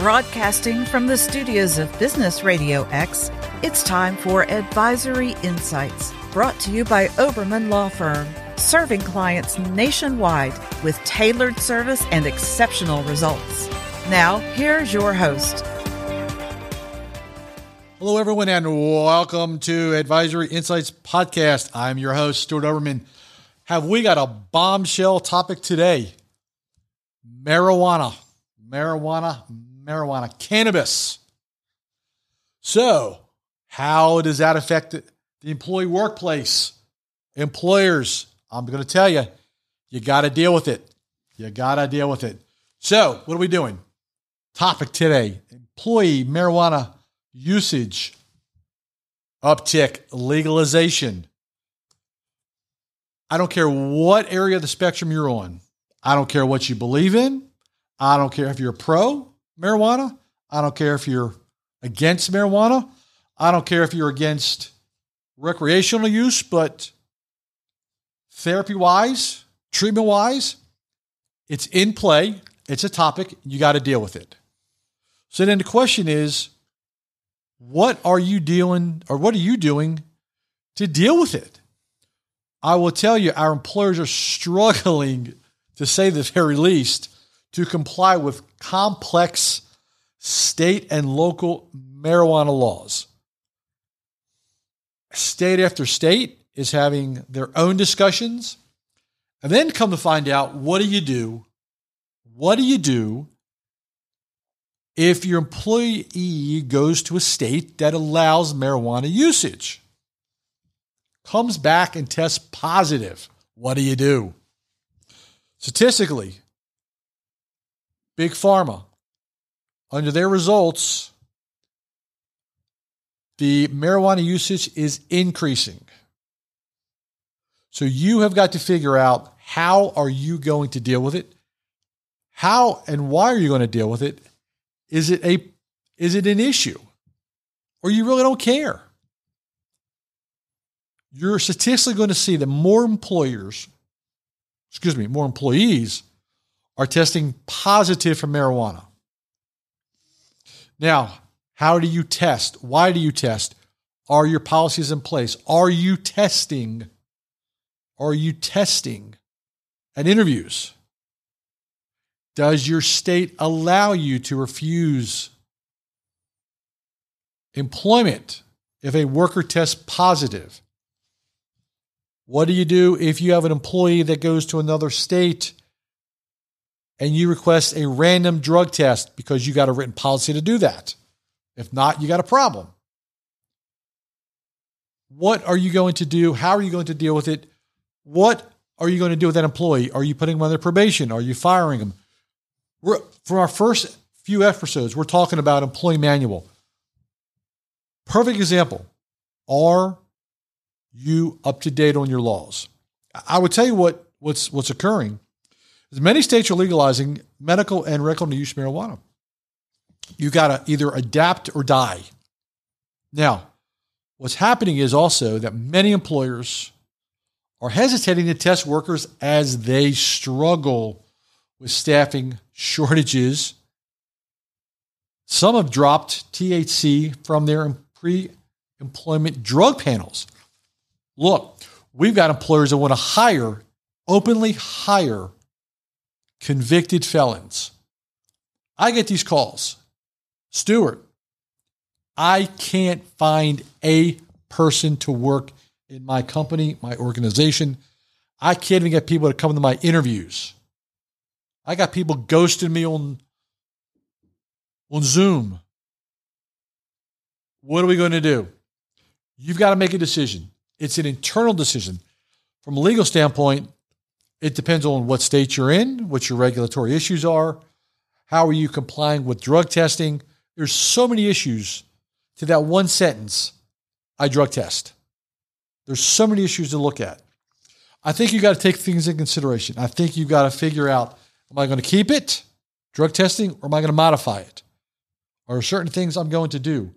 Broadcasting from the studios of Business Radio X, it's time for Advisory Insights, brought to you by Oberman Law Firm, serving clients nationwide with tailored service and exceptional results. Now, here's your host. Hello, everyone, and welcome to Advisory Insights Podcast. I'm your host, Stuart Oberman. Have we got a bombshell topic today? Marijuana. Marijuana marijuana, cannabis. So, how does that affect the employee workplace? Employers, I'm going to tell you, you got to deal with it. You got to deal with it. So, what are we doing? Topic today employee marijuana usage uptick, legalization. I don't care what area of the spectrum you're on. I don't care what you believe in. I don't care if you're a pro marijuana. I don't care if you're against marijuana. I don't care if you're against recreational use, but therapy wise, treatment wise, it's in play. It's a topic. You got to deal with it. So then the question is, what are you dealing or what are you doing to deal with it? I will tell you, our employers are struggling, to say the very least, to comply with complex state and local marijuana laws. State after state is having their own discussions. And then come to find out what do you do? What do you do if your employee goes to a state that allows marijuana usage? Comes back and tests positive. What do you do? Statistically, Big Pharma, under their results, the marijuana usage is increasing. So you have got to figure out how are you going to deal with it? How and why are you going to deal with it? Is it a is it an issue? Or you really don't care? You're statistically going to see that more employers, excuse me, more employees are testing positive for marijuana. Now, how do you test? Why do you test? Are your policies in place? Are you testing? Are you testing at interviews? Does your state allow you to refuse employment if a worker tests positive? What do you do if you have an employee that goes to another state and you request a random drug test because you got a written policy to do that. If not, you got a problem. What are you going to do? How are you going to deal with it? What are you going to do with that employee? Are you putting them on their probation? Are you firing them? We're, from our first few episodes, we're talking about employee manual. Perfect example. Are you up to date on your laws? I would tell you what, what's, what's occurring Many states are legalizing medical and recreational use of marijuana. You got to either adapt or die. Now, what's happening is also that many employers are hesitating to test workers as they struggle with staffing shortages. Some have dropped THC from their pre employment drug panels. Look, we've got employers that want to hire, openly hire convicted felons. I get these calls. Stuart, I can't find a person to work in my company, my organization. I can't even get people to come to my interviews. I got people ghosting me on, on Zoom. What are we going to do? You've got to make a decision. It's an internal decision. From a legal standpoint, it depends on what state you're in, what your regulatory issues are, how are you complying with drug testing. There's so many issues to that one sentence. I drug test. There's so many issues to look at. I think you got to take things in consideration. I think you got to figure out: Am I going to keep it, drug testing, or am I going to modify it? Are certain things I'm going to do?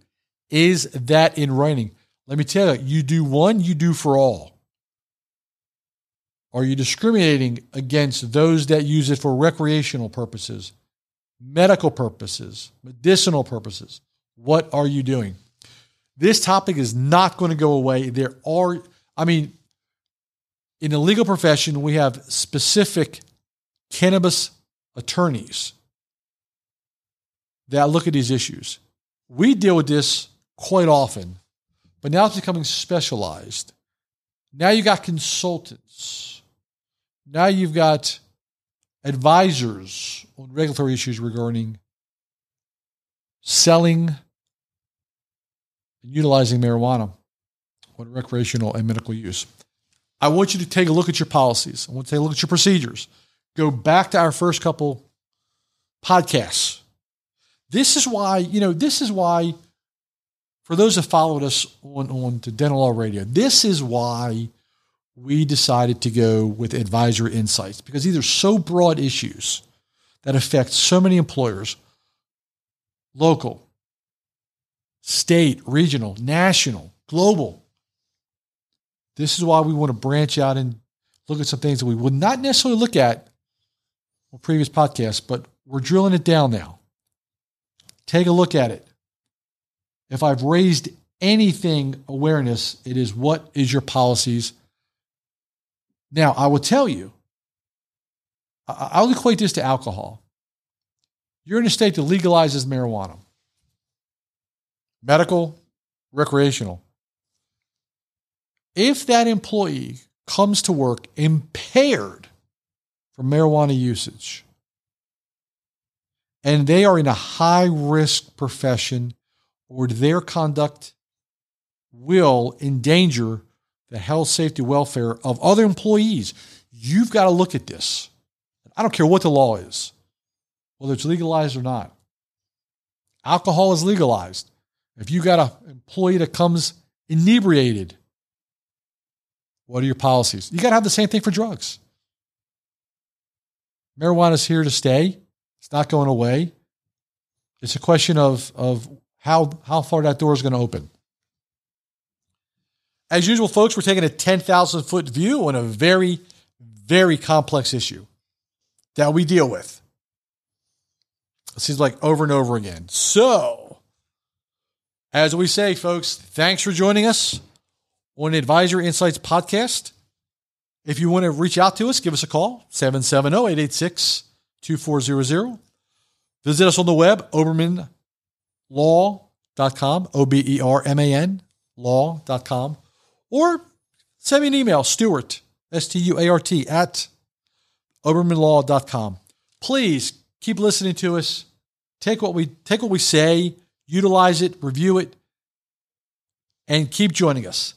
Is that in writing? Let me tell you, you do one, you do for all. Are you discriminating against those that use it for recreational purposes, medical purposes, medicinal purposes. What are you doing? This topic is not going to go away. There are, I mean, in the legal profession, we have specific cannabis attorneys that look at these issues. We deal with this quite often, but now it's becoming specialized. Now you got consultants. Now you've got advisors on regulatory issues regarding selling and utilizing marijuana on recreational and medical use. I want you to take a look at your policies. I want to take a look at your procedures. Go back to our first couple podcasts. This is why, you know, this is why, for those that followed us on, on to Dental Law Radio, this is why we decided to go with advisory insights because these are so broad issues that affect so many employers local, state, regional, national, global. This is why we want to branch out and look at some things that we would not necessarily look at on previous podcasts, but we're drilling it down now. Take a look at it. If I've raised anything awareness, it is what is your policies now, I will tell you, I'll equate this to alcohol. You're in a state that legalizes marijuana, medical, recreational. If that employee comes to work impaired from marijuana usage, and they are in a high risk profession or their conduct will endanger the health, safety, welfare of other employees. You've got to look at this. I don't care what the law is, whether it's legalized or not. Alcohol is legalized. If you got an employee that comes inebriated, what are your policies? You got to have the same thing for drugs. Marijuana is here to stay. It's not going away. It's a question of, of how, how far that door is going to open. As usual, folks, we're taking a 10,000 foot view on a very, very complex issue that we deal with. It seems like over and over again. So, as we say, folks, thanks for joining us on Advisory Insights podcast. If you want to reach out to us, give us a call 770 886 2400. Visit us on the web, obermanlaw.com, O B E R M A N law.com. Or send me an email, Stuart, S T U A R T, at ObermanLaw.com. Please keep listening to us. Take what we take what we say, utilize it, review it, and keep joining us.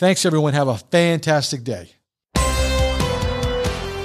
Thanks, everyone. Have a fantastic day.